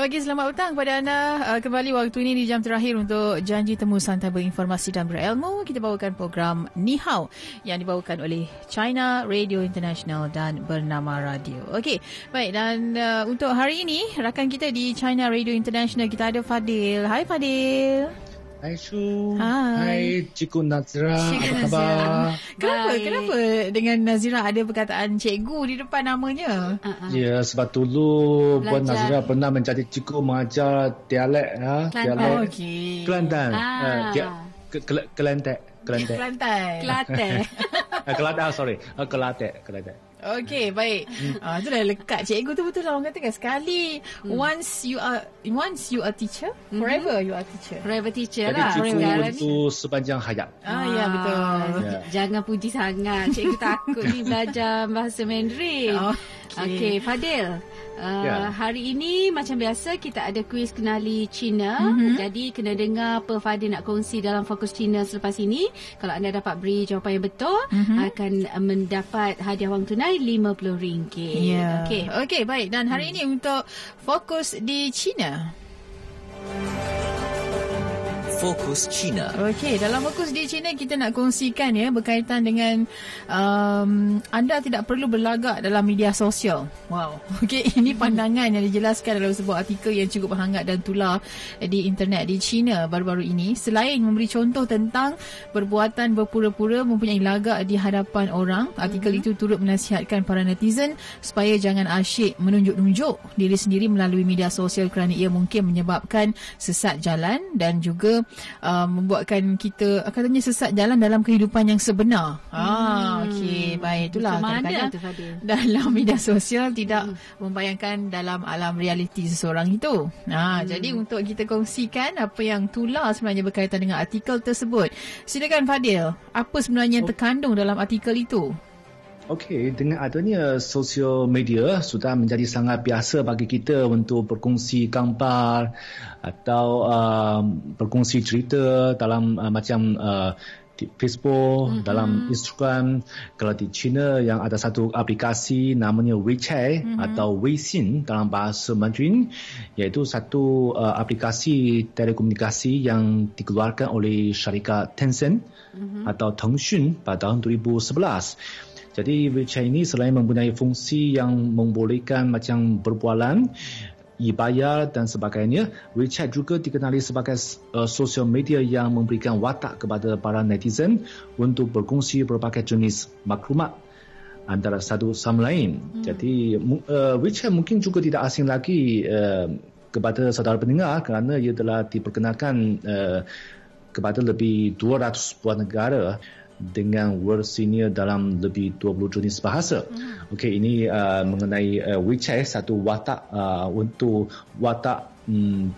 Okey, selamat petang kepada anda. Uh, kembali waktu ini di jam terakhir untuk janji temu santai berinformasi dan berilmu. Kita bawakan program Ni Hao yang dibawakan oleh China Radio International dan Bernama Radio. Okey, baik dan uh, untuk hari ini rakan kita di China Radio International kita ada Fadil. Hai Fadil. Hai Shu. Hai. Hai Cikgu Nazira. Cikgu Apa Nazira. khabar? Kenapa? Baik. Kenapa dengan Nazira ada perkataan cikgu di depan namanya? Uh-uh. Ya, sebab dulu Puan. Nazira pernah menjadi cikgu mengajar dialek. Ya, Kelantan. dialek Okey. Kelantan. Ah. Ah, dia, ke, ke, Kelantan. Kelantan. Kelantan. Kelantan. Ah, Kelantan, sorry. Ah, Kelantan. Kelantan. Okey, baik. Ah itulah lekat cikgu tu betul lah orang kata kan sekali once you are once you are teacher, forever you are teacher. Forever teacher Jadi lah. cikgu untuk sepanjang hayat. Ah, ya betul. Ya. Jangan puji sangat. Cikgu takut ni belajar bahasa Mandarin. Oh, Okey, okay, Fadil. Uh, Ya. Hari ini macam biasa kita ada kuis kenali Cina. Mhm. Mm-hmm. Jadi kena dengar apa Fadil nak kongsi dalam fokus Cina selepas ini. Kalau anda dapat beri jawapan yang betul, Mhm. mm-hmm. akan mendapat hadiah wang tunai RM50. Ya. Okey. Okey, baik. Dan hari ini untuk fokus di China. Fokus China. Okey, dalam fokus di China kita nak kongsikan ya berkaitan dengan um, anda tidak perlu berlagak dalam media sosial. Wow. Okey, ini pandangan yang dijelaskan dalam sebuah artikel yang cukup hangat dan tular di internet di China baru-baru ini. Selain memberi contoh tentang perbuatan berpura-pura mempunyai lagak di hadapan orang, artikel itu turut menasihatkan para netizen supaya jangan asyik menunjuk-nunjuk diri sendiri melalui media sosial kerana ia mungkin menyebabkan sesat jalan dan juga uh, membuatkan kita katanya sesat jalan dalam kehidupan yang sebenar. Ah, okey, baik itulah Macam kadang-kadang tu, dalam media sosial tidak membayangkan dalam alam realiti seseorang itu. Ha, jadi untuk kita kongsikan apa yang tular sebenarnya berkaitan dengan artikel tersebut. Silakan Fadil, apa sebenarnya yang terkandung dalam artikel itu? Okey, dengan adanya sosial media sudah menjadi sangat biasa bagi kita untuk berkongsi gambar atau uh, berkongsi cerita dalam uh, macam uh, di Facebook, mm-hmm. dalam Instagram. Kalau di China yang ada satu aplikasi namanya WeChat mm-hmm. atau Weixin dalam bahasa Mandarin iaitu satu uh, aplikasi telekomunikasi yang dikeluarkan oleh syarikat Tencent mm-hmm. atau Tengxun pada tahun 2011. Jadi WeChat ini selain mempunyai fungsi yang membolehkan macam berbualan, e-bayar dan sebagainya, WeChat juga dikenali sebagai uh, sosial media yang memberikan watak kepada para netizen untuk berkongsi berbagai jenis maklumat antara satu sama lain. Hmm. Jadi uh, WeChat mungkin juga tidak asing lagi uh, kepada saudara pendengar kerana ia telah diperkenalkan uh, kepada lebih 200 buah negara dengan versinya dalam lebih 20 jenis bahasa. Hmm. Okey, ini uh, mengenai uh, WeChat satu watak uh, untuk watak um,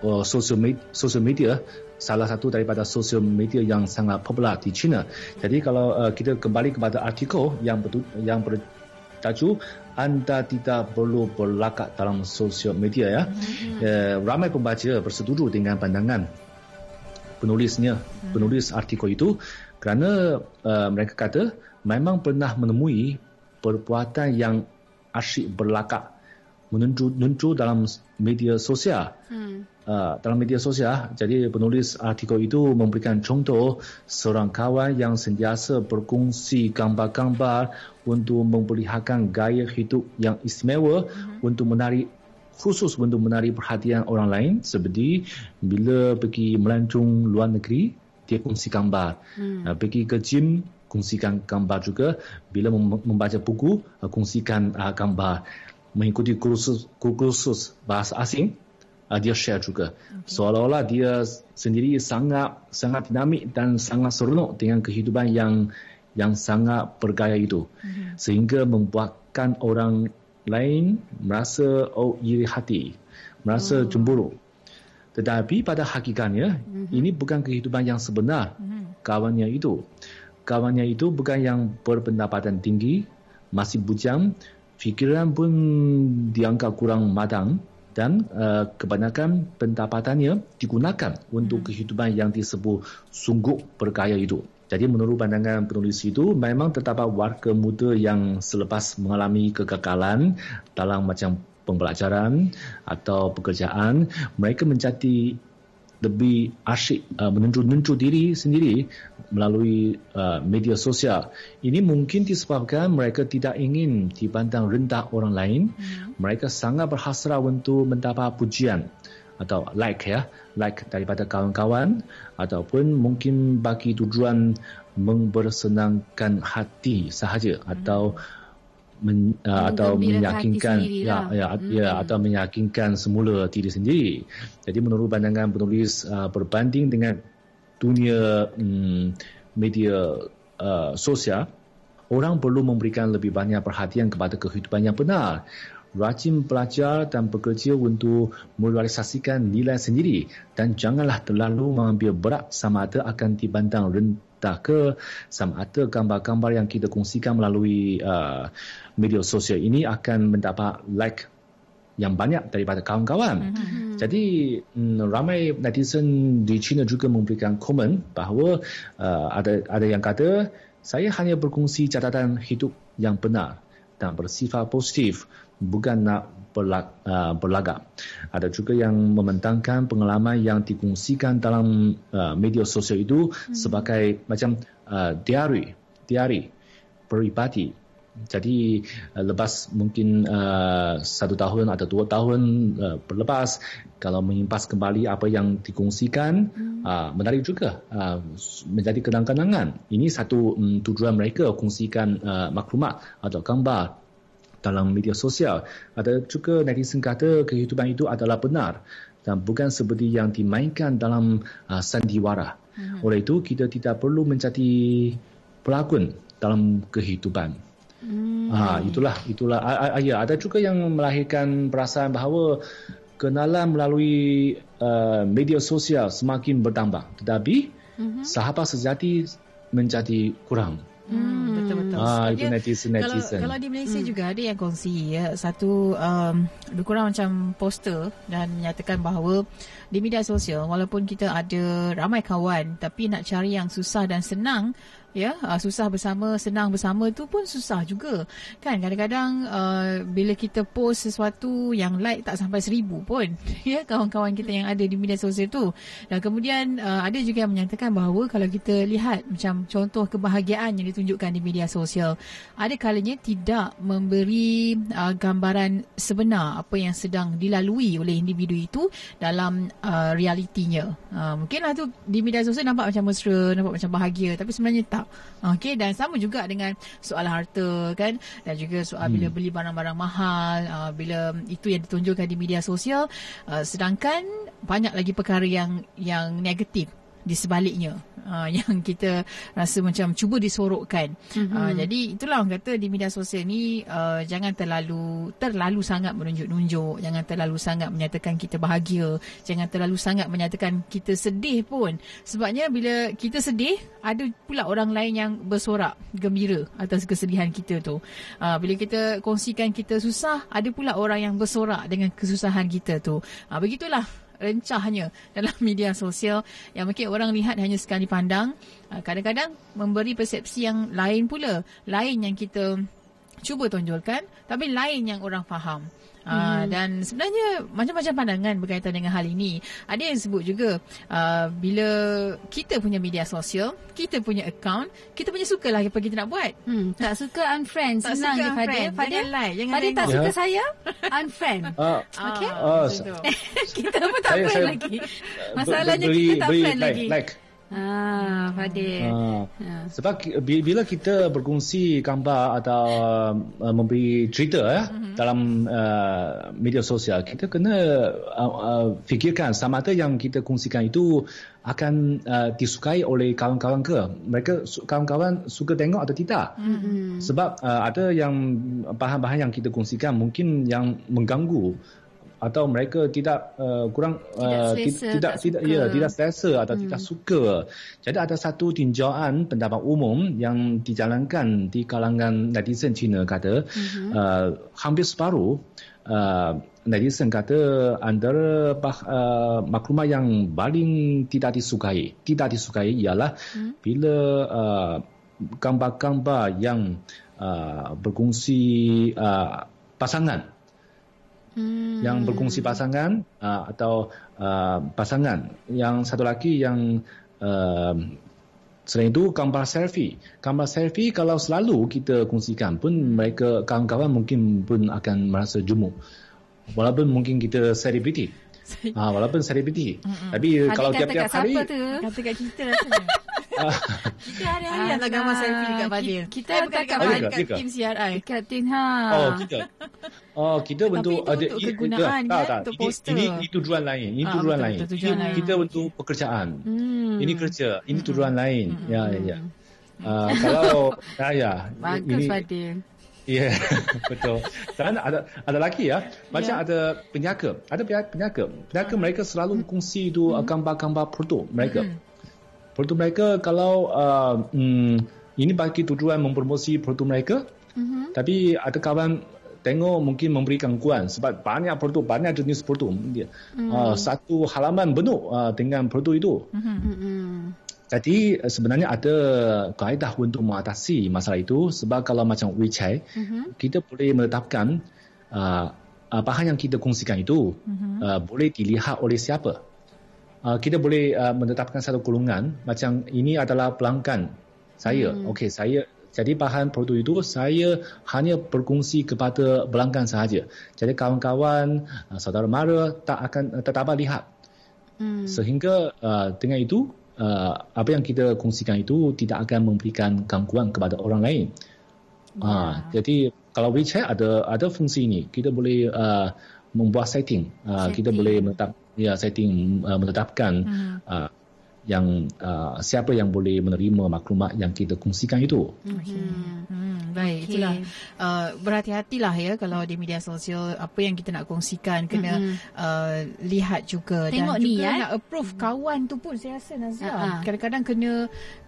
uh, social, med- social media salah satu daripada social media yang sangat popular di China. Jadi kalau uh, kita kembali kepada artikel yang betul yang bertajuk anda tidak perlu berlagak dalam social media ya. Hmm. Uh, ramai pembaca bersetuju dengan pandangan penulisnya, hmm. penulis artikel itu kerana uh, mereka kata memang pernah menemui perbuatan yang asyik berlakak menunjuk dalam media sosial. Hmm. Uh, dalam media sosial, jadi penulis artikel itu memberikan contoh seorang kawan yang sentiasa berkongsi gambar-gambar untuk memperlihatkan gaya hidup yang istimewa hmm. untuk menarik khusus untuk menarik perhatian orang lain seperti bila pergi melancong luar negeri dia kongsi gambar. Hmm. Uh, pergi ke gym, kongsikan gambar juga. Bila mem- membaca buku, uh, kongsikan uh, gambar. Mengikuti kursus, kursus bahasa asing, uh, dia share juga. Okay. Seolah-olah dia sendiri sangat sangat dinamik dan sangat seronok dengan kehidupan yang yang sangat bergaya itu. Hmm. Sehingga membuatkan orang lain merasa oh, iri hati, merasa oh. cemburu. Tetapi pada hakikatnya mm-hmm. ini bukan kehidupan yang sebenar mm-hmm. kawannya itu. Kawannya itu bukan yang berpendapatan tinggi, masih bujang fikiran pun dianggap kurang matang dan uh, kebanyakan pendapatannya digunakan untuk kehidupan yang disebut sungguh bergaya itu. Jadi menurut pandangan penulis itu memang terdapat warga muda yang selepas mengalami kegagalan dalam macam pembelajaran atau pekerjaan mereka menjadi lebih asyik uh, menunjuk-nunjuk diri sendiri melalui uh, media sosial. Ini mungkin disebabkan mereka tidak ingin dipandang rendah orang lain. Hmm. Mereka sangat berhasrat untuk mendapat pujian atau like ya, like daripada kawan-kawan ataupun mungkin bagi tujuan mempersenangkan hati sahaja hmm. atau men, uh, atau meyakinkan ya ya, hmm. ya atau meyakinkan semula diri sendiri. Jadi menurut pandangan penulis uh, berbanding dengan dunia um, media uh, sosial orang perlu memberikan lebih banyak perhatian kepada kehidupan yang benar. Rajin belajar dan bekerja untuk merealisasikan nilai sendiri dan janganlah terlalu mengambil berat sama ada akan dipandang rendah ke sama ada gambar-gambar yang kita kongsikan melalui uh, media sosial ini akan mendapat like yang banyak daripada kawan-kawan. Mm-hmm. Jadi mm, ramai netizen di China juga memberikan komen bahawa uh, ada ada yang kata saya hanya berkongsi catatan hidup yang benar dan bersifat positif bukan nak berlag, uh, berlagak. Ada juga yang membentangkan pengalaman yang dikongsikan dalam uh, media sosial itu mm-hmm. sebagai macam uh, diari, diari peribadi jadi uh, lepas mungkin uh, satu tahun atau dua tahun uh, berlepas kalau mengimpas kembali apa yang dikongsikan hmm. uh, menarik juga uh, menjadi kenang-kenangan ini satu um, tujuan mereka kongsikan uh, maklumat atau gambar dalam media sosial ada juga netizen kata kehidupan itu adalah benar dan bukan seperti yang dimainkan dalam uh, sandiwara hmm. oleh itu kita tidak perlu menjadi pelakon dalam kehidupan Hmm. Ha, itulah itulah a, a, ya ada juga yang melahirkan perasaan bahawa kenalan melalui uh, media sosial semakin bertambah tetapi hmm. sahabat sejati menjadi kurang. Hmm, betul. Ah itu netizen netizen. Kalau, kalau di Malaysia hmm. juga ada yang kongsi ya satu um, lebih kurang macam poster dan menyatakan bahawa di media sosial walaupun kita ada ramai kawan tapi nak cari yang susah dan senang ya uh, susah bersama senang bersama tu pun susah juga. Kan kadang-kadang uh, bila kita post sesuatu yang like tak sampai seribu pun ya kawan-kawan kita yang ada di media sosial tu. Dan kemudian uh, ada juga yang menyatakan bahawa kalau kita lihat macam contoh kebahagiaan yang ditunjukkan di media sosial ada kalanya tidak memberi uh, gambaran sebenar apa yang sedang dilalui oleh individu itu dalam uh, realitinya. Uh, mungkinlah tu di media sosial nampak macam mesra nampak macam bahagia tapi sebenarnya tak tak. Okey dan sama juga dengan soal harta kan dan juga soal hmm. bila beli barang-barang mahal uh, bila itu yang ditunjukkan di media sosial uh, sedangkan banyak lagi perkara yang yang negatif di sebaliknya uh, yang kita rasa macam cuba disorokkan. Mm-hmm. Uh, jadi itulah orang kata di media sosial ni uh, jangan terlalu terlalu sangat menunjuk-nunjuk, jangan terlalu sangat menyatakan kita bahagia, jangan terlalu sangat menyatakan kita sedih pun. Sebabnya bila kita sedih, ada pula orang lain yang bersorak gembira atas kesedihan kita tu. Uh, bila kita kongsikan kita susah, ada pula orang yang bersorak dengan kesusahan kita tu. Uh, begitulah rencahnya dalam media sosial. Yang mungkin orang lihat hanya sekali pandang. Uh, kadang-kadang memberi persepsi yang lain pula. Lain yang kita cuba tonjolkan tapi lain yang orang faham Uh, dan sebenarnya macam-macam pandangan berkaitan dengan hal ini. Ada yang sebut juga uh, bila kita punya media sosial, kita punya account, kita punya suka lah apa kita nak buat. Hmm, tak suka unfriend. Tak Senang suka je Fadil. Fadil like. Jangan Fadil tak suka saya, unfriend. Uh, Okay. uh, kita pun tak Saya- friend saya- lagi. Masalahnya beri, kita tak beri friend like, lagi. Like. Ah, Fadil. Ah. Ha. Sebab bila kita berkongsi gambar atau uh, memberi cerita ya mm-hmm. dalam uh, media sosial kita kena uh, uh, fikirkan sama ada yang kita kongsikan itu akan uh, disukai oleh kawan-kawan ke mereka kawan-kawan suka tengok atau tidak mm-hmm. sebab uh, ada yang bahan-bahan yang kita kongsikan mungkin yang mengganggu atau mereka tidak uh, kurang Tidak uh, tidak tidak suka. ya tidak selesa atau hmm. tidak suka. Jadi ada satu tinjauan pendapat umum yang dijalankan di kalangan netizen Cina kata hmm. uh, hampir separuh uh, netizen kata antara bah, uh, maklumat yang paling tidak disukai tidak disukai ialah hmm. bila uh, gambar-gambar yang uh, berkongsi uh, pasangan Hmm. yang berkongsi pasangan uh, atau uh, pasangan yang satu lagi yang uh, selain itu gambar selfie gambar selfie kalau selalu kita kongsikan pun mereka kawan-kawan mungkin pun akan merasa jumuk walaupun mungkin kita selebriti Ah, walaupun selebriti. Tapi Adik kalau kata tiap-tiap kat hari siapa tu? Kata kat kita rasanya. kita hari-hari Ah, hantar gambar selfie dekat Fadil. Kita- kita Eh, bukan kat dekat Dekat. tim CRI. Dekat Tin ha. Oh, kita. Oh, kita Tapi untuk itu untuk kegunaan, tak, kan? tak. Untuk Ini, poster. ini, ini tujuan lain. Ini Ah, tujuan betul, lain. betul, tujuan ini kita untuk pekerjaan. Hmm. Ini kerja. Ini tujuan lain. Ya, ya, ya. Ah, kalau ya, ya. Bagus ini, Fadil. Ya, betul. Dan ada ada lagi ya, macam ada penyaka, ada penyaka. Penyaka mereka selalu kongsi itu uh, gambar-gambar produk mereka. Produk mereka kalau uh, mm, ini bagi tujuan mempromosi produk mereka, tapi ada kawan tengok mungkin memberi gangguan sebab banyak produk, banyak jenis produk. Dia, uh, satu halaman penuh uh, dengan produk itu. Hmm. Jadi eh, sebenarnya ada kaedah untuk mengatasi masalah itu sebab kalau macam WeChat Mhm. kita boleh menetapkan uh, uh, bahan yang kita kongsikan itu uh, boleh dilihat oleh siapa. Uh, kita boleh uh, menetapkan satu golongan macam ini adalah pelanggan saya. Okey, saya jadi bahan produk itu saya hanya berkongsi kepada pelanggan sahaja. Jadi kawan-kawan, uh, saudara mara tak akan tak dapat lihat. Hmm. Sehingga uh, dengan itu uh, apa yang kita kongsikan itu tidak akan memberikan gangguan kepada orang lain. Ah, jadi kalau WeChat ada ada fungsi ini, kita boleh uh, membuat setting. Uh, kita boleh menetap ya setting uh, menetapkan uh, yang uh, siapa yang boleh menerima maklumat yang kita kongsikan itu. Hmm. Hmm, baik, Okey. itulah. Uh, berhati-hatilah ya kalau di media sosial apa yang kita nak kongsikan kena Mm-mm. uh, lihat juga Tengok dan juga niat. nak approve kawan tu pun saya rasa Nazia. Ha-ha. Kadang-kadang kena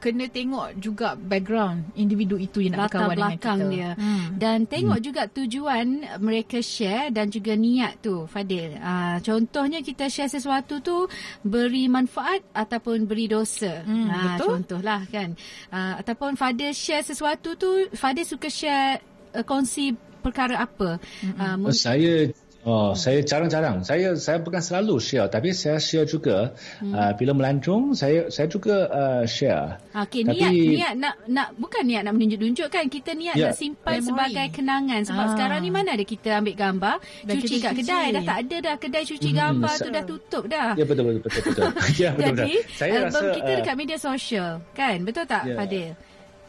kena tengok juga background individu itu yang nak latar berkawan dengan kita. dia. Hmm. Dan tengok juga tujuan mereka share dan juga niat tu Fadil. Ah contohnya kita share sesuatu tu beri manfaat ataupun beri dosa. Hmm, Ah, betul. contohlah kan. Ah, ataupun Fadil share sesuatu tu Fadil suka share uh, kongsi perkara apa. Ah, mungkin Saya Oh, saya jarang-jarang. Saya saya bukan selalu share, tapi saya share juga. Hmm. Uh, bila melancong, saya saya juga uh, share. Okey, Tapi- niat niat nak nak bukan niat nak menunjuk-nunjukkan kita niat Ya. nak simpan Memory. sebagai kenangan sebab Ah. sekarang ni mana ada kita ambil gambar Dan cuci kat cuci. kedai dah tak ada dah kedai cuci Hmm, gambar sa- tu dah tutup dah. Ya betul betul betul betul. ya betul betul. Jadi Saya album rasa kita uh, dekat media sosial kan betul tak Ya. Fadil?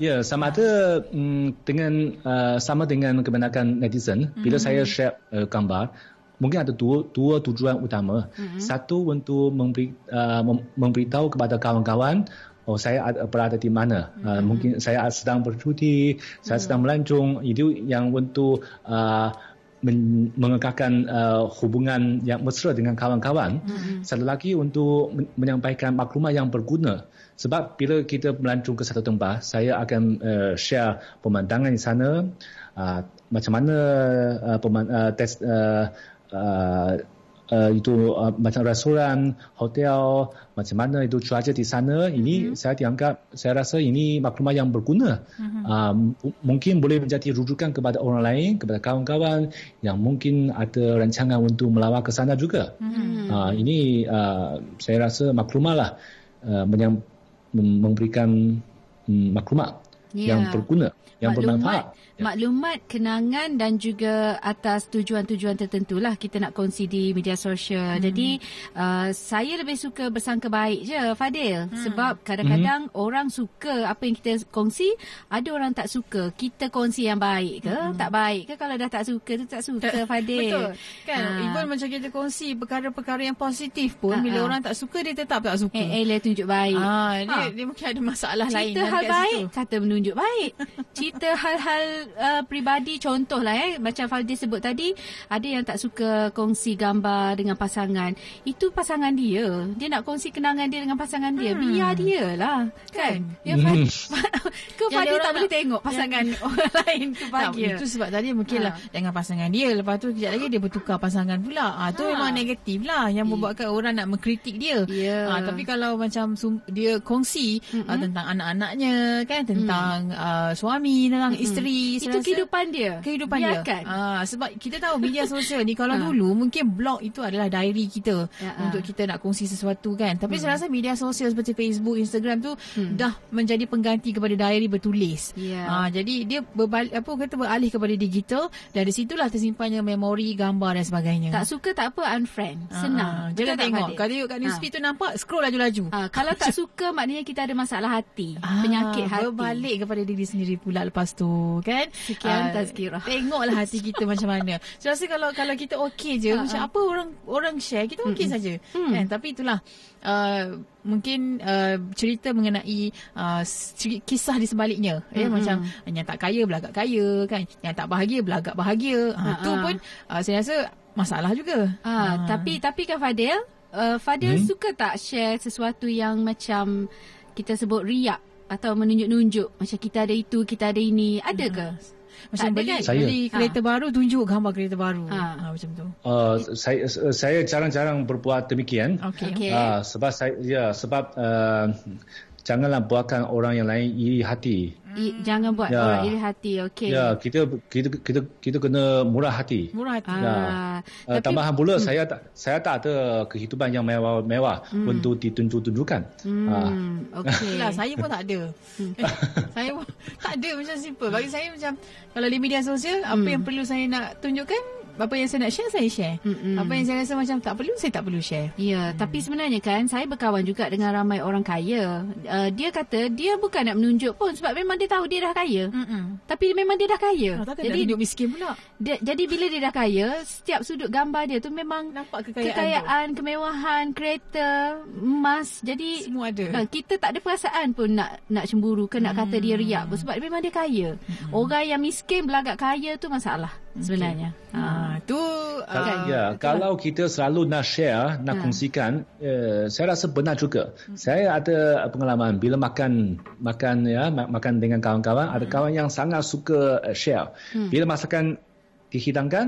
Ya, sama ada mm, dengan uh, sama dengan kebanyakan netizen. Hmm. Bila saya share uh, gambar, mungkin ada dua dua tujuan utama. Hmm. Satu untuk memberi uh, mem- memberitahu kepada kawan-kawan oh saya ada, berada di mana. Uh, mungkin saya sedang bercuti, saya sedang melancong. Itu yang untuk uh, men- mengekalkan uh, hubungan yang mesra dengan kawan-kawan. Satu lagi untuk men- menyampaikan maklumat yang berguna. Sebab bila kita melancong ke satu tempat, saya akan uh, share pemandangan di sana, uh, macam mana uh, peman- uh, tes, uh, uh, uh, itu uh, macam restoran, hotel, macam mana itu cuaca di sana. Ini saya dianggap, saya rasa ini maklumat yang berguna. Uh, m- mungkin boleh menjadi rujukan kepada orang lain, kepada kawan-kawan yang mungkin ada rancangan untuk melawat ke sana juga. Uh, ini uh, saya rasa maklumat lah uh, memberikan um, maklumat Ya. yang berguna, yang bermanfaat. Ya. maklumat, kenangan dan juga atas tujuan-tujuan tertentu lah kita nak kongsi di media sosial. Hmm. Jadi uh, saya lebih suka bersangka baik je Fadil. Hmm. Sebab kadang-kadang Hmm. orang suka apa yang kita kongsi, ada orang tak suka. Kita kongsi yang baik ke, tak baik ke kalau dah tak suka tu tak suka Fadil. Hmm. Betul. Kan Ah. even macam kita kongsi perkara-perkara yang positif pun Ha, bila ha. orang tak suka dia tetap tak suka. Eh, eh, dia tunjuk baik. Ah, dia, Ha. dia mungkin ada masalah lain Cerita kan hal baik situ. kata menunjuk menunjuk baik. Cerita hal-hal uh, peribadi contohlah eh macam Fadil sebut tadi ada yang tak suka kongsi gambar dengan pasangan. Itu pasangan dia. Dia nak kongsi kenangan dia dengan pasangan dia. Hmm. Biar dia lah. Kan? Ya Hmm. Fadil. Ke orang tak boleh nak- tengok pasangan orang lain tu Tak, bahagia. itu sebab tadi mungkin lah dengan pasangan dia. Lepas tu kejap lagi dia bertukar pasangan pula. Ah tu Ha. memang negatif lah yang membuatkan orang nak mengkritik dia. Ya. Ah tapi kalau macam sum- dia kongsi ah, tentang anak-anaknya kan tentang ah, suami, tentang isteri, Itu kehidupan dia. kehidupan Biarkan. dia. Ah sebab kita tahu media sosial ni kalau Ah. dulu mungkin blog itu adalah diary kita Ya, ah. untuk kita nak kongsi sesuatu kan. Tapi saya rasa media sosial seperti Facebook, Instagram tu Hmm. dah menjadi pengganti kepada diary bertulis. Ya. Ah jadi dia berbalik apa kata beralih kepada digital dan di situlah tersimpannya memori, gambar dan sebagainya. Tak suka tak apa unfriend. Ah, Senang. Betul Jangan tengok. Kalau tengok kat newsfeed tu nampak scroll laju-laju. Ah, kalau tak suka maknanya kita ada masalah hati, penyakit hati. Berbalik kepada diri sendiri pula lepas tu kan. Sekian tazkirah. Tengoklah hati kita macam mana. Saya rasa kalau kalau kita okey je Ah, macam apa orang orang share kita okey saja. Mm. Kan tapi itulah uh, mungkin uh, cerita mengenai uh, kisah di sebaliknya ya Mm-mm. macam yang tak kaya belagak kaya kan yang tak bahagia belagak bahagia ha, Ah, tu pun uh, saya rasa masalah juga Ah, tapi tapi kan Fadil, uh, Fadil Hmm? suka tak share sesuatu yang macam kita sebut riak atau menunjuk-nunjuk macam kita ada itu, kita ada ini. Ada ke? macam tak beli, kan? Saya. beli kereta baru tunjuk gambar kereta baru Ha. ha. macam tu Uh, saya saya jarang-jarang berbuat demikian. okey Okey. Ah, sebab saya ya sebab uh, janganlah buatkan orang yang lain iri hati. I, jangan buat Ya. orang iri hati. Okey. Ya, kita kita kita kita kena murah hati. murah hati Ah, Ya. Uh, tapi tambahan pula saya tak saya tak ada kehidupan yang mewah-mewah untuk ditunjuk-tunjukkan. Ah. hmm, okey. Itulah saya pun tak ada. saya pun tak ada macam simple. Bagi saya macam kalau di media sosial apa yang perlu saya nak tunjukkan apa yang saya nak share saya share. Mm-mm. Apa yang saya rasa macam tak perlu saya tak perlu share. Ya, hmm. tapi sebenarnya kan saya berkawan juga dengan ramai orang kaya. Uh, dia kata dia bukan nak menunjuk pun sebab memang dia tahu dia dah kaya. Hmm. Tapi memang dia dah kaya. Oh, jadi tunjuk miskin pula. dia, jadi bila dia dah kaya, setiap sudut gambar dia tu memang Nampak kekayaan, kekayaan kemewahan, kereta, emas. Jadi Semua ada. uh, kita tak ada perasaan pun nak nak cemburu ke nak kata dia riak pun sebab memang dia kaya. Orang yang miskin belagak kaya tu masalah sebenarnya. tu. Ha, tu Ka- uh, ya, kalau kita selalu nak share, nak Ha. kongsikan, eh, saya rasa benar juga. Saya ada pengalaman bila makan makan ya ma- makan dengan kawan-kawan, ada kawan yang sangat suka eh, share. Bila masakan dihidangkan,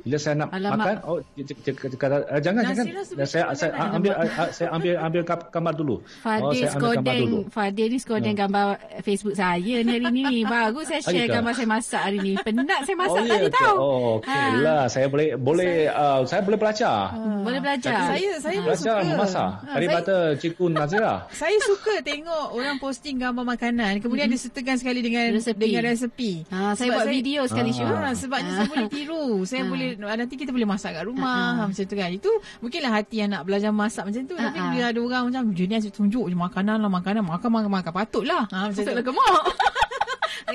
bila saya nak Alamak. makan, oh dia, dia, dia, dia kata "Eh, jangan Nasi jangan. lah Dan sebelum saya saya jangan. ambil ah, saya ambil ambil gambar dulu. Fadil oh, saya ambil gambar dulu. skodeng Fadil ni skodeng gambar Facebook saya ni hari ni. Bagus saya Oh, share gitu? gambar saya masak hari ni. Penat saya masak oh, tadi ke? tahu. Oh, okey Ha. lah. Saya boleh boleh uh, saya boleh belajar. Boleh belajar. saya saya pun Belajar suka. memasak Ha, daripada Cikgu Nazira. Saya suka tengok orang posting gambar makanan kemudian disertakan sekali dengan Resepi. dengan resepi. Ha, saya buat video sekali Ah. Ha, sebabnya saya boleh tiru. Saya Ah. boleh nanti kita boleh masak kat rumah Ah, ah. ha, macam tu kan. Itu mungkinlah hati yang nak belajar masak macam tu. Tapi Ah, ah. bila ada orang macam jenis tunjuk je makanan lah makanan makan makan makan patutlah. Ha macam tu. Patutlah gemuk.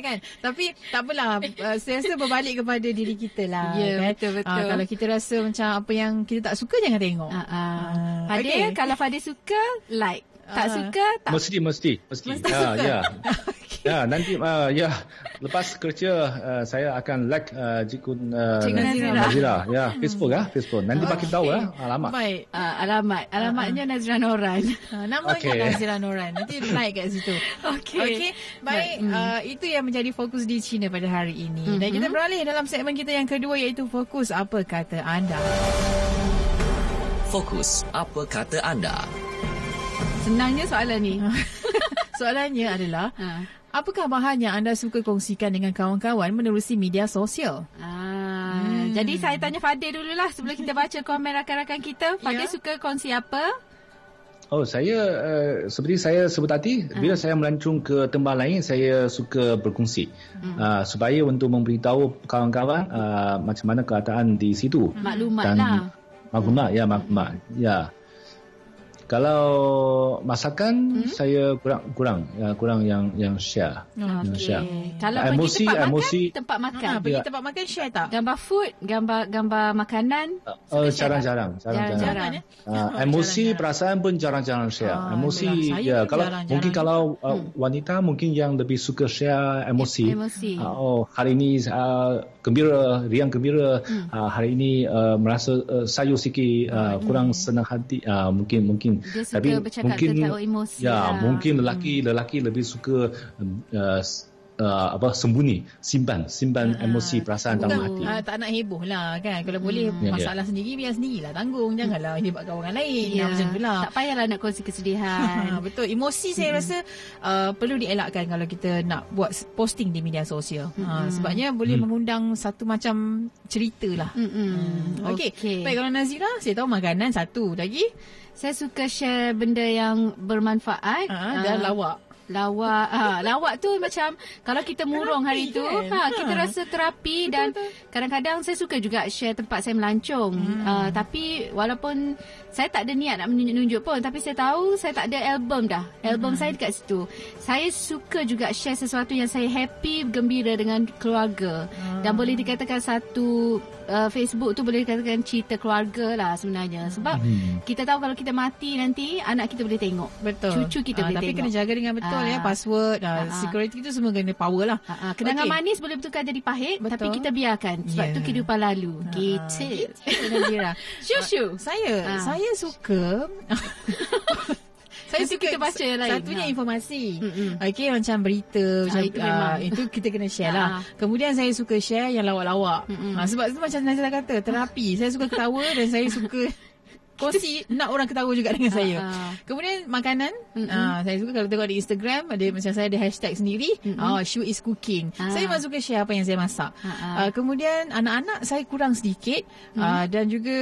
kan tapi tak apalah uh, saya rasa berbalik kepada diri kita lah Ya, kan? betul-betul. Ah, kalau kita rasa macam apa yang kita tak suka jangan tengok Ah, ah. Ah, Fadil okey. kalau Fadil suka like. Tak Ah. suka tak Mesti mesti mesti. Mesti ya suka. ya. Ya nanti uh, ya lepas kerja uh, saya akan like uh, Cikgu uh, Cikgu Nazira. Nazira. Ya Facebook ah Facebook. Nanti bagi tahu ya alamat. baik Uh, alamat. Alamatnya Nazira Noran. Ha, namanya okay. Nazira Noran. Nanti like kat situ. Okey. Okey. Baik, Hmm. uh, itu yang menjadi fokus di China pada hari ini. Mhm. Dan kita beralih dalam segmen kita yang kedua iaitu fokus apa kata anda. Fokus, apa kata anda? Senangnya soalan ni. Soalannya adalah, ha. apakah bahan yang anda suka kongsikan dengan kawan-kawan menerusi media sosial? Ah, hmm. Jadi saya tanya Fadil dululah sebelum kita baca komen rakan-rakan kita. Fadil Ya. suka kongsi apa? Oh saya uh, seperti saya sebut tadi Ah. bila saya melancung ke tempat lain saya suka berkongsi Hmm. uh, supaya untuk memberitahu kawan-kawan uh, macam mana keadaan di situ. Maklumat Dan lah. Maklumat ya maklumat ya. Kalau masakan hmm? saya kurang kurang uh, kurang yang yang share. Oh, Yang okey. share. Kalau Ah, pergi emosi, tempat emosi. makan, tempat makan. Ha, pergi Ya. tempat makan share tak? Gambar food, gambar gambar makanan. Uh, jarang-jarang, Jarang-jarang. jarang-jarang. ya? Uh, emosi Jarang-jarang. perasaan pun jarang-jarang share. Ah, emosi ya pun kalau jarang-jarang mungkin juga. kalau uh, wanita mungkin yang lebih suka share emosi. Emosi. Uh, oh hari ini uh, gembira, riang gembira. Hmm. Uh, hari ini uh, merasa uh, sayu sikit, uh, kurang senang hati. Uh, mungkin mungkin. Dia suka Tapi bercakap mungkin tentang emosi Ya, lah. mungkin lelaki lelaki lebih suka uh, s- uh, apa sembunyi, simpan, simpan emosi perasaan dalam hati. Ah, tak nak heboh lah kan. Kalau boleh Ya, masalah sendiri biar sendirilah tanggung. Janganlah hebatkan orang lain. Ya, Macam tu lah. tak payahlah nak kongsi kesedihan. Ha, betul. Emosi saya rasa uh, perlu dielakkan kalau kita nak buat posting di media sosial. Ha, sebabnya boleh mengundang satu macam cerita lah. Mm-mm. Okey. Okey. Baik kalau Nazira, saya tahu makanan satu lagi. Saya suka share benda yang bermanfaat. Ha, dan Ah, lawak. Lawak. Ha, Lawak tu macam Kalau kita murung hari tu kan? ha, Kita Ha. rasa terapi Dan kadang-kadang saya suka juga Share tempat saya melancong. Hmm. uh, Tapi Walaupun Saya tak ada niat nak menunjuk-nunjuk pun Tapi saya tahu Saya tak ada album dah. Album saya dekat situ. Saya suka juga Share sesuatu yang saya happy Gembira dengan keluarga. Dan boleh dikatakan satu uh, Facebook tu boleh dikatakan cerita keluarga lah sebenarnya Sebab Kita tahu kalau kita mati nanti Anak kita boleh tengok Betul. Cucu kita Ah, boleh tapi tengok kena jaga dengan betul Ah. ya password, ah, Ah, ah. security tu semua kena power lah. Ha, ha, kenangan Okey. manis boleh bertukar jadi pahit Betul. tapi kita biarkan sebab Ya. tu kehidupan lalu. Ah, Gitu. gitu, Nazira. Syushu. Saya Ah. saya suka saya suka kita baca yang lain. Satunya Ha. informasi. Mm-mm. Okey macam berita macam itu ah, itu kita kena share Ah. lah. Kemudian saya suka share yang lawak-lawak. Mm-mm. Ha, sebab itu macam Nazira kata terapi. Saya suka ketawa dan saya suka kongsi nak orang ketawa juga dengan saya. ah. Kemudian makanan, ah, saya suka kalau tengok di Instagram ada macam saya ada hashtag sendiri, ah Shu is cooking. Ah. Saya memang suka share apa yang saya masak. Ah. Ah, kemudian anak-anak saya kurang sedikit ah, dan juga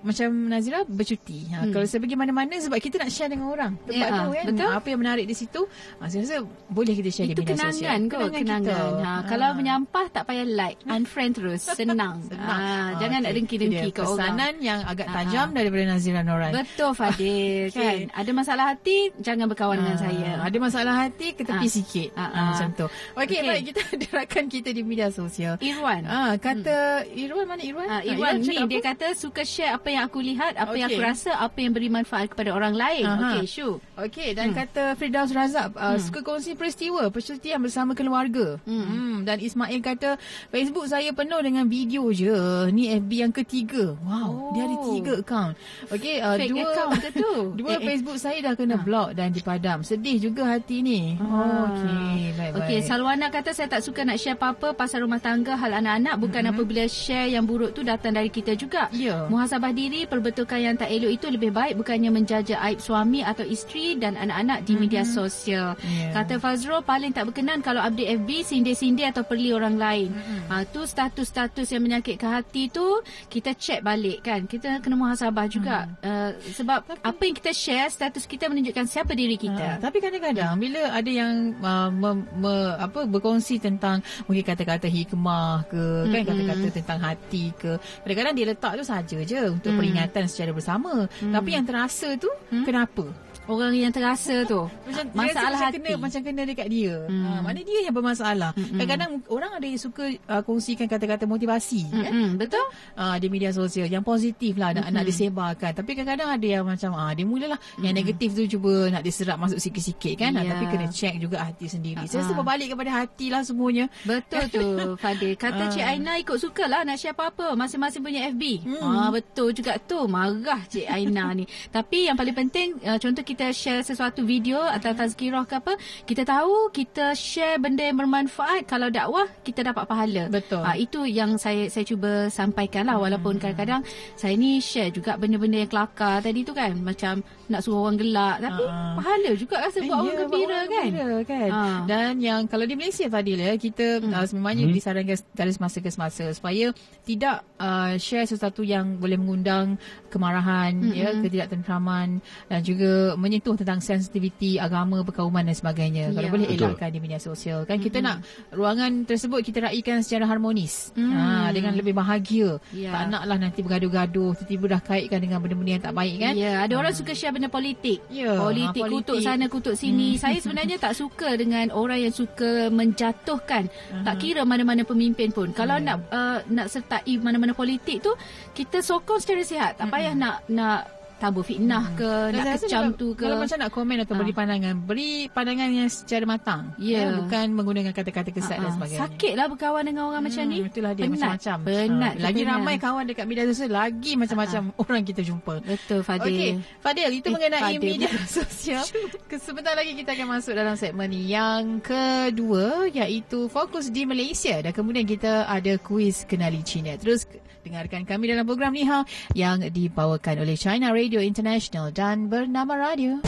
macam Nazira bercuti. Ha, Kalau saya pergi mana-mana sebab kita nak share dengan orang tempat Ya, tu kan. betul. Apa yang menarik di situ, ah, saya rasa boleh kita share Itu di media sosial. kenangan kot, kenangan. kita. Ha, Ah. kalau menyampah tak payah like, unfriend terus, senang. Senang. Ah, Ah, jangan nak dengki-dengki ke orang. Pesanan yang agak tajam ah. daripada Nazira Noran. Betul Fadil kan. Ada masalah hati jangan berkawan dengan Ah, saya. Ada masalah hati ke tepi Ah. sikit. Ah, ah. macam tu. Okey, Okey. baik kita ada rakan kita di media sosial. Irwan. Ah, kata Irwan mana Irwan? Ah, Ah, Irwan ni cakap dia apa? kata suka share apa yang aku lihat, apa yang Okey. aku rasa, apa yang beri manfaat kepada orang lain. Aha. Okey, Shu. Okey dan hmm. kata Firdaus Razak uh, suka kongsi peristiwa percutian bersama keluarga. Hmm. hmm dan Ismail kata Facebook saya penuh dengan video je. Ni FB yang ketiga. Wow, Oh. dia ada tiga account. Okey uh, Fake dua account ke tu? Dua Eh, eh. Facebook saya dah kena block dan dipadam. Sedih juga hati ni. Ah. Okey, baik-baik. Okey, Salwana kata saya tak suka nak share apa-apa pasal rumah tangga, hal anak-anak bukan mm-hmm. apabila share yang buruk tu datang dari kita juga. Ya. Muhasabah diri, perbetulkan yang tak elok itu lebih baik bukannya menjaja aib suami atau isteri dan anak-anak di media sosial. Ya. Kata Fazrul paling tak berkenan kalau update FB sindir-sindir atau perli orang lain. Ha tu status-status yang menyakitkan hati tu kita check balik kan. Kita kena muhasabah juga. Uh, sebab apa yang kita share status kita menunjukkan siapa diri Ha, kita. tapi kadang-kadang bila ada yang uh, me, me, apa berkongsi tentang mungkin kata-kata hikmah ke mm-hmm. kan kata-kata tentang hati ke kadang-kadang dia letak tu saja je untuk Mm. peringatan secara bersama tapi yang terasa tu kenapa Orang yang terasa tu. Macam masalah rasa hati. kena macam kena dekat dia. Hmm. ha, mana dia yang bermasalah? Kadang-kadang orang ada yang suka uh, kongsikan kata-kata motivasi kan? Mm-mm, betul? uh, di media sosial yang positif lah nak, nak disebarkan. Tapi kadang-kadang ada yang macam ah dia mulalah. Yang negatif tu cuba nak diserap masuk sikit-sikit kan? Ya. tapi kena check juga hati sendiri. Saya rasa Ah. berbalik kepada hati lah semuanya. Betul tu Fadil. Kata Ah. Cik Aina ikut suka lah Nak share apa-apa. Masing-masing punya FB Hmm. ah, Betul juga tu. Marah Cik Aina ni. Tapi yang paling penting uh, Contoh kita share sesuatu video Atau tazkirah ke apa Kita tahu Kita share benda yang bermanfaat. Kalau dakwah Kita dapat pahala. Betul. Ah, Itu yang saya saya cuba sampaikan lah. Walaupun kadang-kadang Saya ni share juga Benda-benda yang kelakar Tadi tu kan. Macam Nak suruh orang gelak Tapi Ah. pahala juga rasa Buat orang Ya, gembira orang kan gembira, kan? Ah. Dan yang kalau di Malaysia tadi lah kita hmm. uh, sebenarnya hmm. disarankan dari semasa ke semasa supaya tidak uh, share sesuatu yang boleh mengundang kemarahan hmm. ya ketidaktentraman dan juga menyentuh tentang sensitiviti agama perkauman dan sebagainya. Kalau Ya. boleh Betul. elakkan di media sosial kan kita nak ruangan tersebut kita raikan secara harmonis Hmm. ha dengan lebih bahagia. Ya. Tak naklah nanti bergaduh-gaduh tiba-tiba dah kaitkan dengan dengan benda-benda yang tak baik kan. Ya, ada orang suka share benda politik. Ya, politik, kutuk politik. sana kutuk sini. Saya sebenarnya tak suka dengan orang yang suka menjatuhkan. Tak kira mana-mana pemimpin pun. Kalau nak uh, nak sertai mana-mana politik tu, kita sokong secara sihat. Tak payah nak nak tabur fitnah ke, Dan nak saya rasa kecam kalau- tu ke. Kalau macam nak komen atau Ha. beri pandangan, beri pandangan yang secara matang. Ya. bukan menggunakan kata-kata kesat dan Ah, ah. sebagainya. Sakit lah berkawan dengan orang macam ni. Itulah dia Penat. macam-macam. Penat. Ha, lagi kita ramai penat. kawan dekat media sosial, lagi macam-macam orang kita jumpa. Betul Fadil. Okey, Fadil, itu Eh, mengenai Fadil. media sosial. Sebentar lagi kita akan masuk dalam segmen yang kedua iaitu fokus di Malaysia dan kemudian kita ada kuis kenali Cina. Terus dengarkan kami dalam program Ni Hao yang dibawakan oleh China Radio International dan bernama Radio.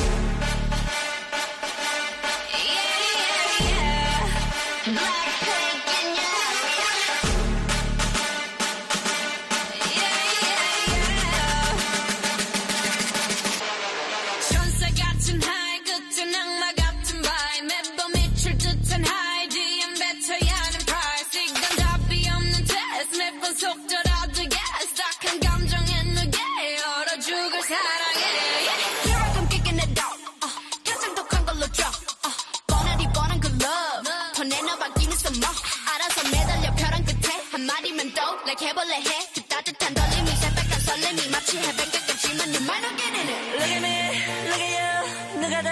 해볼래 해그 따뜻한 떨림이 새빨간 설렘이 마치 해변 가깝지만 you might not get in it Look at me, look at you 누가 더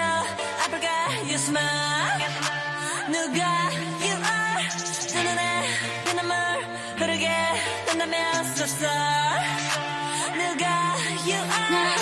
아플까 you smile 누가 you are 내 눈에 피눈물 흐르게 된다면 so sorry 누가 you are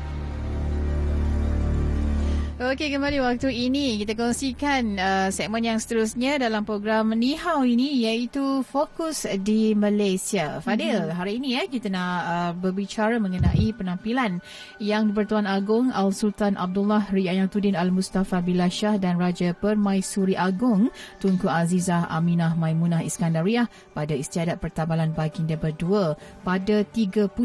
Okey, kembali waktu ini kita kongsikan uh, segmen yang seterusnya dalam program Ni Hao ini iaitu Fokus di Malaysia. Fadil, mm-hmm. hari ini ya kita nak uh, berbicara mengenai penampilan yang Bertuan Agong Al-Sultan Abdullah Riayatuddin Al-Mustafa Billah Shah dan Raja Permaisuri Agong Tunku Azizah Aminah Maimunah Iskandariah pada istiadat pertabalan baginda berdua pada 30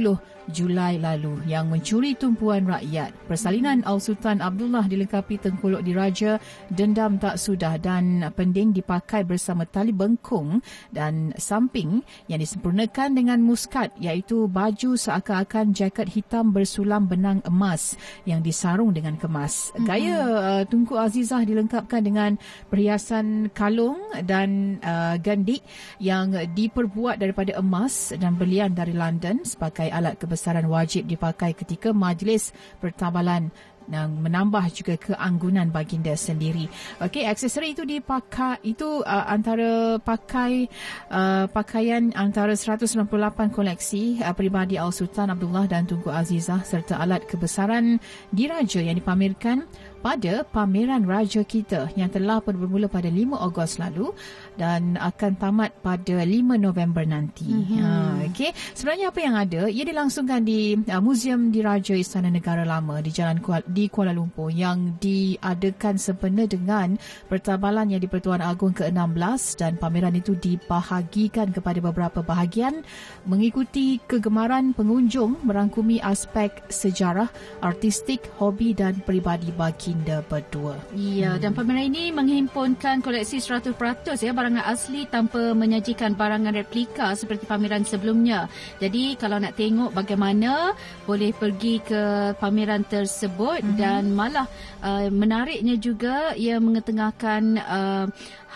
Julai lalu yang mencuri tumpuan rakyat. Persalinan Al-Sultan Abdullah dilengarkan dilengkapi tengkolok diraja, dendam tak sudah dan pending dipakai bersama tali bengkung dan samping yang disempurnakan dengan muskat iaitu baju seakan-akan jaket hitam bersulam benang emas yang disarung dengan kemas. Gaya uh, Tunku Azizah dilengkapkan dengan perhiasan kalung dan uh, gandik yang diperbuat daripada emas dan berlian dari London sebagai alat kebesaran wajib dipakai ketika majlis pertabalan dan menambah juga keanggunan baginda sendiri. Okey, aksesori itu dipakai itu uh, antara pakai uh, pakaian antara 198 koleksi uh, peribadi Al Sultan Abdullah dan Tunku Azizah serta alat kebesaran diraja yang dipamerkan pada pameran raja kita yang telah bermula pada 5 Ogos lalu dan akan tamat pada 5 November nanti. Mm-hmm. Ha, okay. Sebenarnya apa yang ada? Ia dilangsungkan di uh, Museum Diraja Istana Negara Lama di Jalan Kuala, di Kuala Lumpur yang diadakan sempena dengan pertabalan yang di-Pertuan Agong ke-16 dan pameran itu dibahagikan kepada beberapa bahagian mengikuti kegemaran pengunjung merangkumi aspek sejarah, artistik, hobi dan peribadi baginda berdua. Ya, dan pameran ini menghimpunkan koleksi 100% ya barangan asli tanpa menyajikan barangan replika seperti pameran sebelumnya. Jadi kalau nak tengok bagaimana boleh pergi ke pameran tersebut mm-hmm. dan malah uh, menariknya juga ia mengetengahkan uh,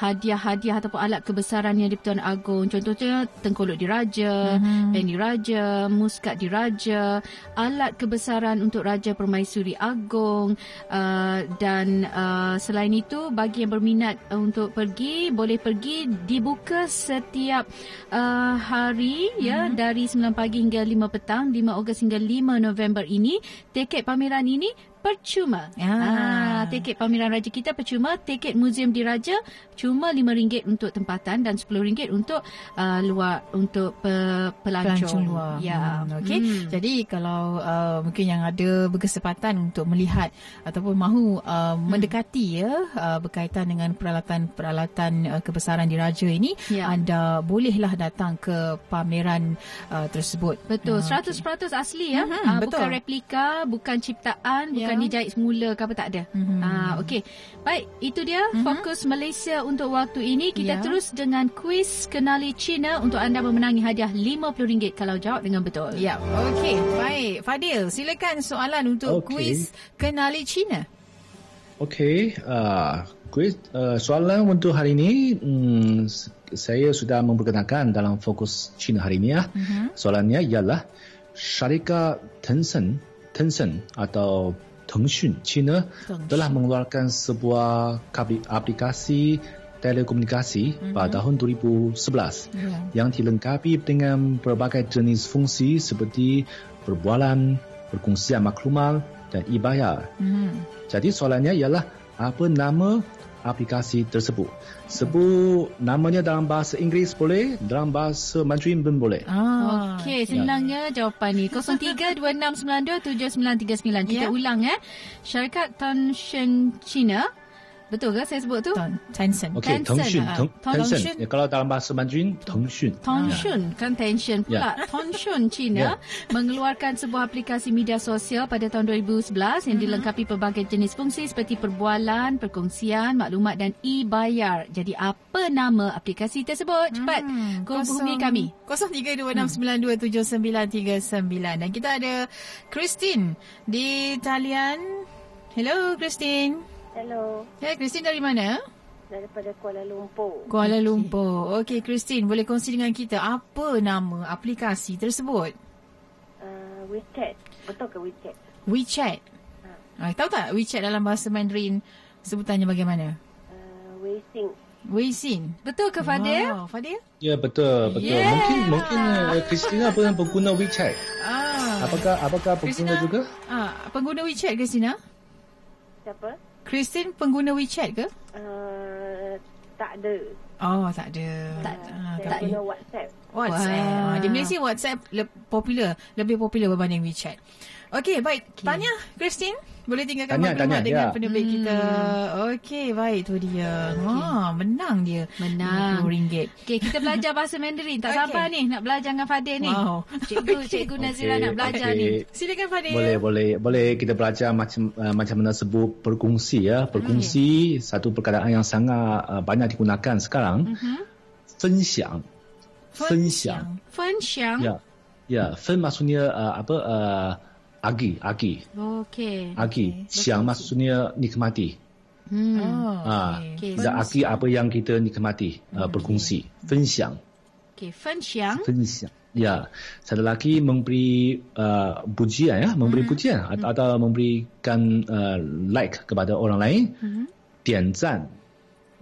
hadiah-hadiah ataupun alat kebesaran yang di-Pertuan Agong. Contohnya tengkolok diraja, mm-hmm. pen diraja, muskat diraja, alat kebesaran untuk Raja Permaisuri Agong uh, dan uh, selain itu bagi yang berminat untuk pergi boleh pergi dibuka setiap uh, hari mm-hmm. ya dari 9 pagi hingga 5 petang 5 Ogos hingga 5 November ini. Tiket pameran ini percuma. Ah. ah, tiket pameran raja kita percuma, tiket muzium diraja cuma RM5 untuk tempatan dan RM10 untuk uh, luar untuk pe, pelancong. Pelancong luar. Ya. Hmm, Okey. Hmm. Jadi kalau uh, mungkin yang ada berkesempatan untuk melihat ataupun mahu uh, hmm. mendekati ya uh, berkaitan dengan peralatan-peralatan uh, kebesaran diraja ini, ya. anda bolehlah datang ke pameran uh, tersebut. Betul. Uh, 100% okay. asli ya. Hmm, uh, betul. Bukan replika, bukan ciptaan, ya. Bukan dijahit semula ke apa tak ada. Mm-hmm. Ah okey. Baik, itu dia mm-hmm. fokus Malaysia untuk waktu ini. Kita yeah. terus dengan kuis kenali China untuk anda memenangi hadiah RM50 kalau jawab dengan betul. Ya. Yeah. Okey, baik. Fadil, silakan soalan untuk okay. kuis kenali China. Okey, uh, kuis uh, soalan untuk hari ini um, saya sudah memperkenalkan dalam fokus China hari ini ya. Mm-hmm. Soalannya ialah syarikat Tencent Tencent atau Tencent China telah mengeluarkan sebuah aplikasi telekomunikasi mm-hmm. pada tahun 2011 yeah. yang dilengkapi dengan berbagai jenis fungsi seperti perbualan, perkongsian maklumat dan e-bayar. Mm-hmm. Jadi soalannya ialah apa nama aplikasi tersebut. Sebut namanya dalam bahasa Inggeris boleh, dalam bahasa Mandarin pun boleh. Ah, Okey, senangnya ya. jawapan ni. 0326927939. Kita yeah. ulang eh. Syarikat Tanshen China Betul ke saya sebut tu? Tencent. Okey, Tencent. Ah, Tencent. Ya, kalau dalam bahasa Mandarin, Tencent. Tencent. Ya. Kan tension pula. Ya. Tencent China ya. mengeluarkan sebuah aplikasi media sosial pada tahun 2011 yang mhm. dilengkapi pelbagai jenis fungsi seperti perbualan, perkongsian, maklumat dan e-bayar. Jadi apa nama aplikasi tersebut? Cepat. Hmm. Hubungi kami. 0326927939. Dan kita ada Christine di talian. Hello, Christine. Hello. Ya, Christine dari mana? Daripada Kuala Lumpur. Kuala Lumpur. Okey, Christine, boleh kongsi dengan kita apa nama aplikasi tersebut? Uh, WeChat. Betul ke WeChat? WeChat. Ha. Ah, tahu tak WeChat dalam bahasa Mandarin sebutannya bagaimana? Uh, Weixin. Weixin. Betul ke Fadil? Wow, Fadil? Ya, betul, betul. Yeah. Mungkin mungkin uh, Christina pun pengguna WeChat. Ah. Apakah apakah pengguna Christina, juga? Ah, pengguna WeChat Christina? Siapa? Christine pengguna WeChat ke? Uh, tak ada. Oh, tak ada. Tak, uh, tak guna WhatsApp. WhatsApp. Wow. Di Malaysia WhatsApp le- popular, lebih popular berbanding WeChat. Okey, baik. Okay. Tanya, Christine. Boleh tinggalkan Tanya, maklumat tanya, dengan ya. penerbit kita. Okey, baik. Tu dia. Ha, menang dia. Menang. RM50. Okey, kita belajar bahasa Mandarin. Tak Okey. sabar ni nak belajar dengan Fadil ni. Wow. Cikgu, cikgu Nazira nak belajar ni. Silakan Fadil. Boleh, boleh, boleh kita belajar macam uh, macam mana sebut berkongsi ya. Berkongsi satu perkataan yang sangat uh, banyak digunakan sekarang.分享，分享，分享。 ya, ya, 分 maksudnya uh, apa? Uh, agi, agi, Okey. agi. 享 maksudnya nikmati. Hmm. Oh, Ah, okey. Okey. dan agi apa yang kita nikmati, uh, berkongsi, 分享。 Okey, 分享。分享。Ya, satu lagi memberi uh, pujian ya, memberi pujian atau, atau memberikan uh, like kepada orang lain. Dian zan,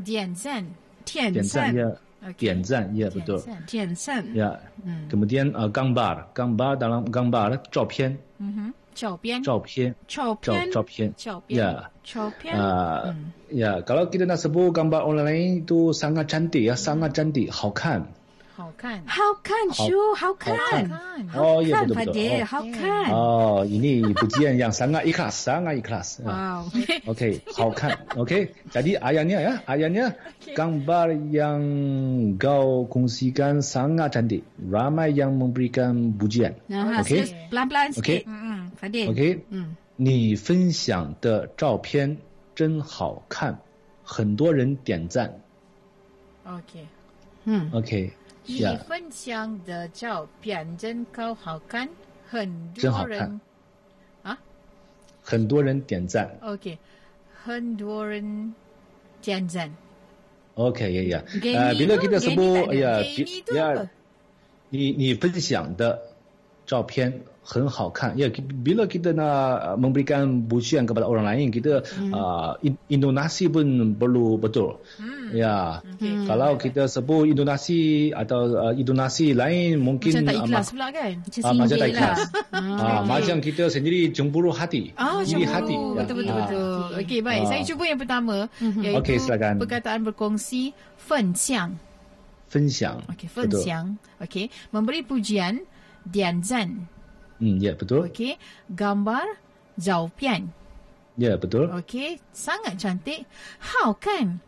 点赞，点 dian zan 赞 ya, Okey. dian zan ya 点 betul. 赞点赞。 Ya. Kemudian uh, gambar, gambar dalam gambar 照片，嗯哼，照片，照片，照照片。照片。照片 Ya. 照片。 Uh, Ya, kalau kita nak sebut gambar orang lain itu sangat cantik ya, sangat cantik, 好看。 好看，好看，叔，好看。看， Oh ya 看 betul betul. Fadil, Oh. 好看。 Oh, ini pujian yang sangat ikhlas, sangat ikhlas. Wow. Ah. Okey, 好看。Okey, jadi ayatnya ya, ayatnya gambar yang kau kongsikan sangat cantik. Ramai yang memberikan pujian. Nah, Okey. okay. pelan-pelan sikit. Okey. Hmm, Fadil. Okey, 嗯，你分享的照片真好看，很多人点赞。 OK。嗯， OK， 你 ya，分享的照片真够好看，很真好多人很多人点赞。 OK，很多人点赞。 OK, ya, ya. Gay Uh, ni bila tu, kita gay ni sebut, tak ada. ya, Gay bi- ni tu ya, apa? 你你分享的 照片很好看。Ya, ki- bila kita nak memberikan pujian kepada orang lain, kita uh, in- intonasi pun perlu betul. Ya, Okey. kalau kita sebut intonasi atau uh, intonasi lain mungkin Macam tak uh, ikhlas ma- pula kan? macam Ah, macam tak singgih lah. ikhlas. Ah, macam kita sendiri cemburu hati. Ah, Iri cemburu. hati. Ya. Betul betul Ah. betul. Okey, baik. Ah. Saya cuba yang pertama iaitu Okey, silakan. perkataan berkongsi 分享。分享。 Okey, 分 Betul. 享。Okey, memberi pujian 点赞。 Hmm, ya betul. Okey, gambar 照片。 Ya betul. Okey, sangat cantik. 好看。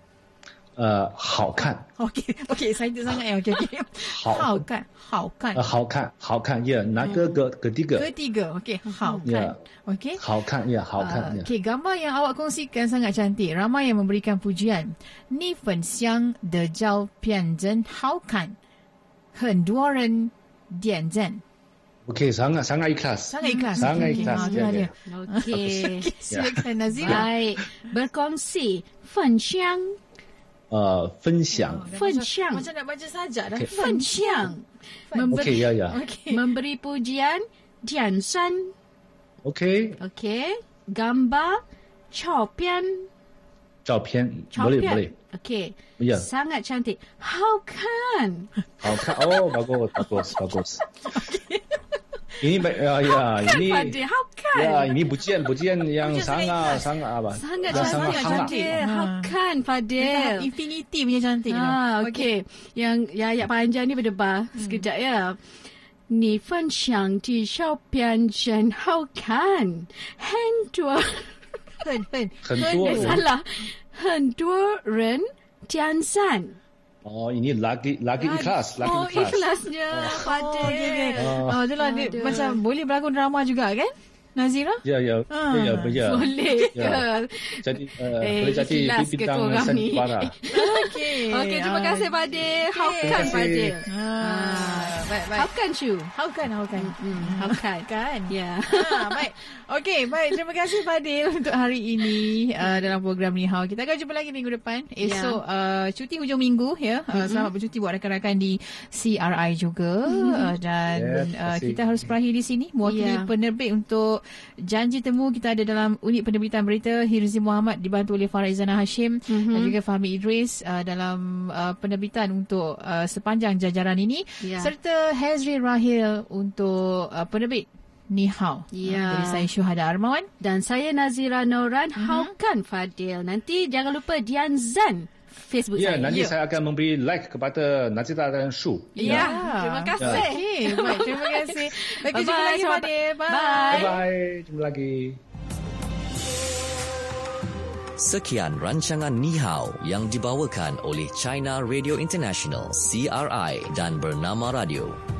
呃，好看， Okey, okey, excited sangat ya. Okey, okey. 好好看，好看呃，。好看，好看，ya，哪个个 ketiga， Ketiga, okey, 好 Ya. 看。Okey. 好看，ya，好 Ah, 看，ya。 Okey, gambar yang awak kongsikan sangat cantik. Ramai yang memberikan pujian. Ni 分享的照片真好看，很多人点赞。 Okey, sangat sangat ikhlas. Sangat ikhlas. Sangat Okey, ikhlas, ah, ya, itulah ya. dia. Okey. Silakan Nazira. Baik. Berkongsi. 分享。呃，分享。分享。 Macam nak baca sajak dah. 分享。 Okey, ya, ya. Okey. Memberi pujian. 点赞。 Okey, Okey. Gambar. 照片。照片照 boleh 片 boleh. Okey. Ya. Sangat cantik. 好看。好看哦，bagus bagus bagus. Ini baik, ya, ya, ini Fadil, 好看。 ya, ini pujian pujian yang Pujian sangat sangat ikhlas. sangat apa? Sangat yang cantik. sangat hangat. cantik. Ah. 好看 Dia Fadil. infinity punya cantik. tu. Ah, okey. Yang yang ayat panjang ni berdebar. Sekejap ya. 你分享的照片真好看，很多很很很多 eh, salah，很多人点赞。 Oh, ini lagi lagi ikhlas, lagi oh, ikhlas. ikhlasnya Oh, Fadil. okay, okay. Ah. Oh, itulah dia Aduh. macam boleh berlakon drama juga kan? Nazira? Ya, ya, Ah. ya, ya. Boleh ke? Ya. Jadi uh, Eh, boleh jadi bintang sandiwara. Okey. Okey, terima Ah. kasih Fadil. How Terima kan kasih. Fadil? Ah, baik, baik. How kan Chu? How kan, how kan? Hmm, how kan? Kan? Ya. Ha, baik. Okey, baik. Terima kasih Fadil untuk hari ini uh, dalam program Ni Hao. Kita akan jumpa lagi minggu depan. Esok uh, cuti hujung minggu ya. Uh, Selamat bercuti buat rakan-rakan di CRI juga. Uh, dan terima uh, kita harus berakhir di sini. Mewakili Ya. penerbit untuk janji temu kita ada dalam unit penerbitan berita Hirzi Muhammad dibantu oleh Farah Izana Hashim dan juga Fahmi Idris uh, dalam uh, penerbitan untuk uh, sepanjang jajaran ini Ya. serta Hazri Rahil untuk uh, penerbit Ni Hao. Yeah. Uh, ya. dari saya Syuhada Armawan. Dan saya Nazira Noran. Uh-huh. Mhm. How kan Fadil? Nanti jangan lupa Dian Zan. Facebook yeah, saya. Ya, nanti you. saya akan memberi like kepada Nazira dan Shu. Ya, yeah. yeah. terima kasih. Yeah. Okay. Baik, terima kasih. Okay, bye-bye. Jumpa lagi, Fadil. Bye. Bye-bye. Jumpa lagi. Sekian rancangan Nihao yang dibawakan oleh China Radio International, CRI dan Bernama Radio.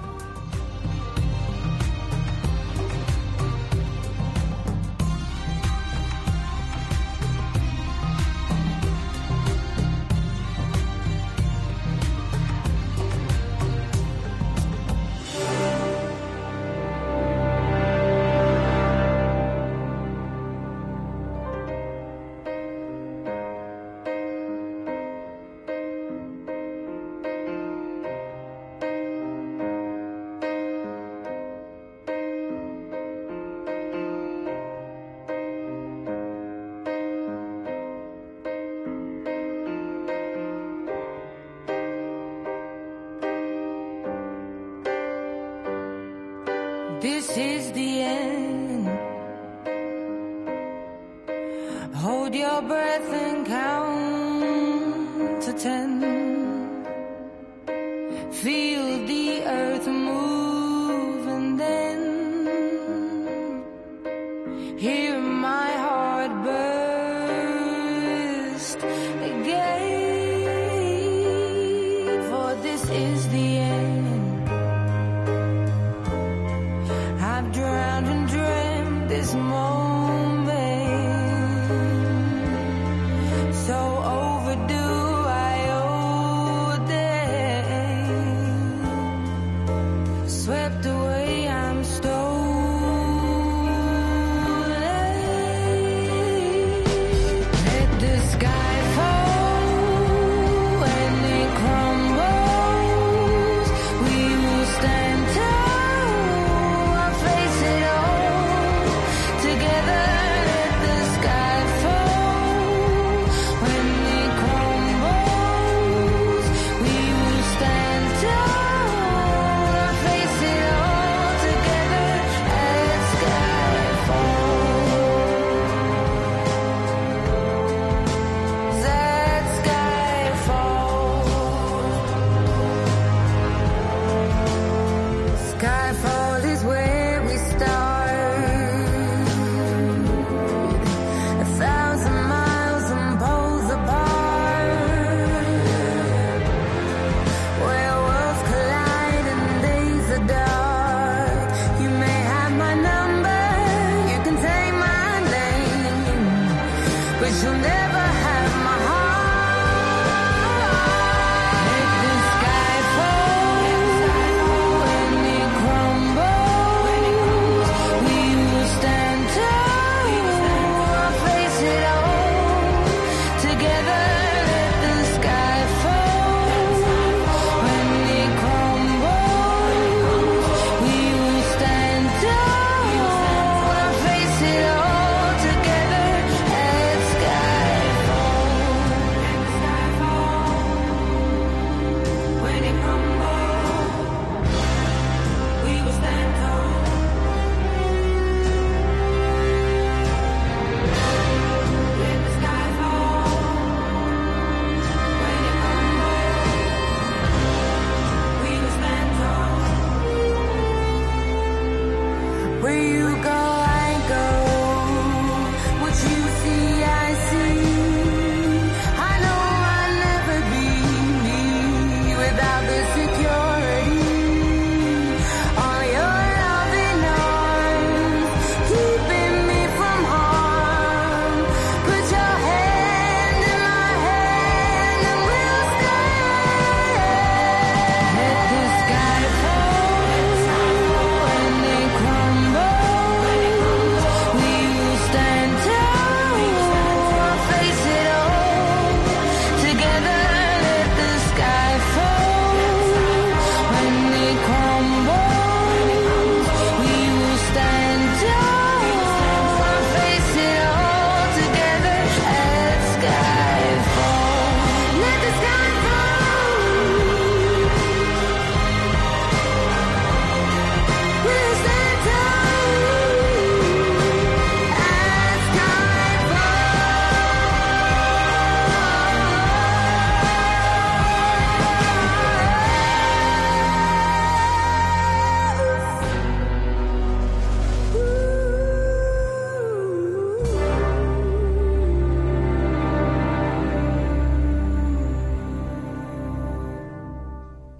Hold your breath and count to ten. Feel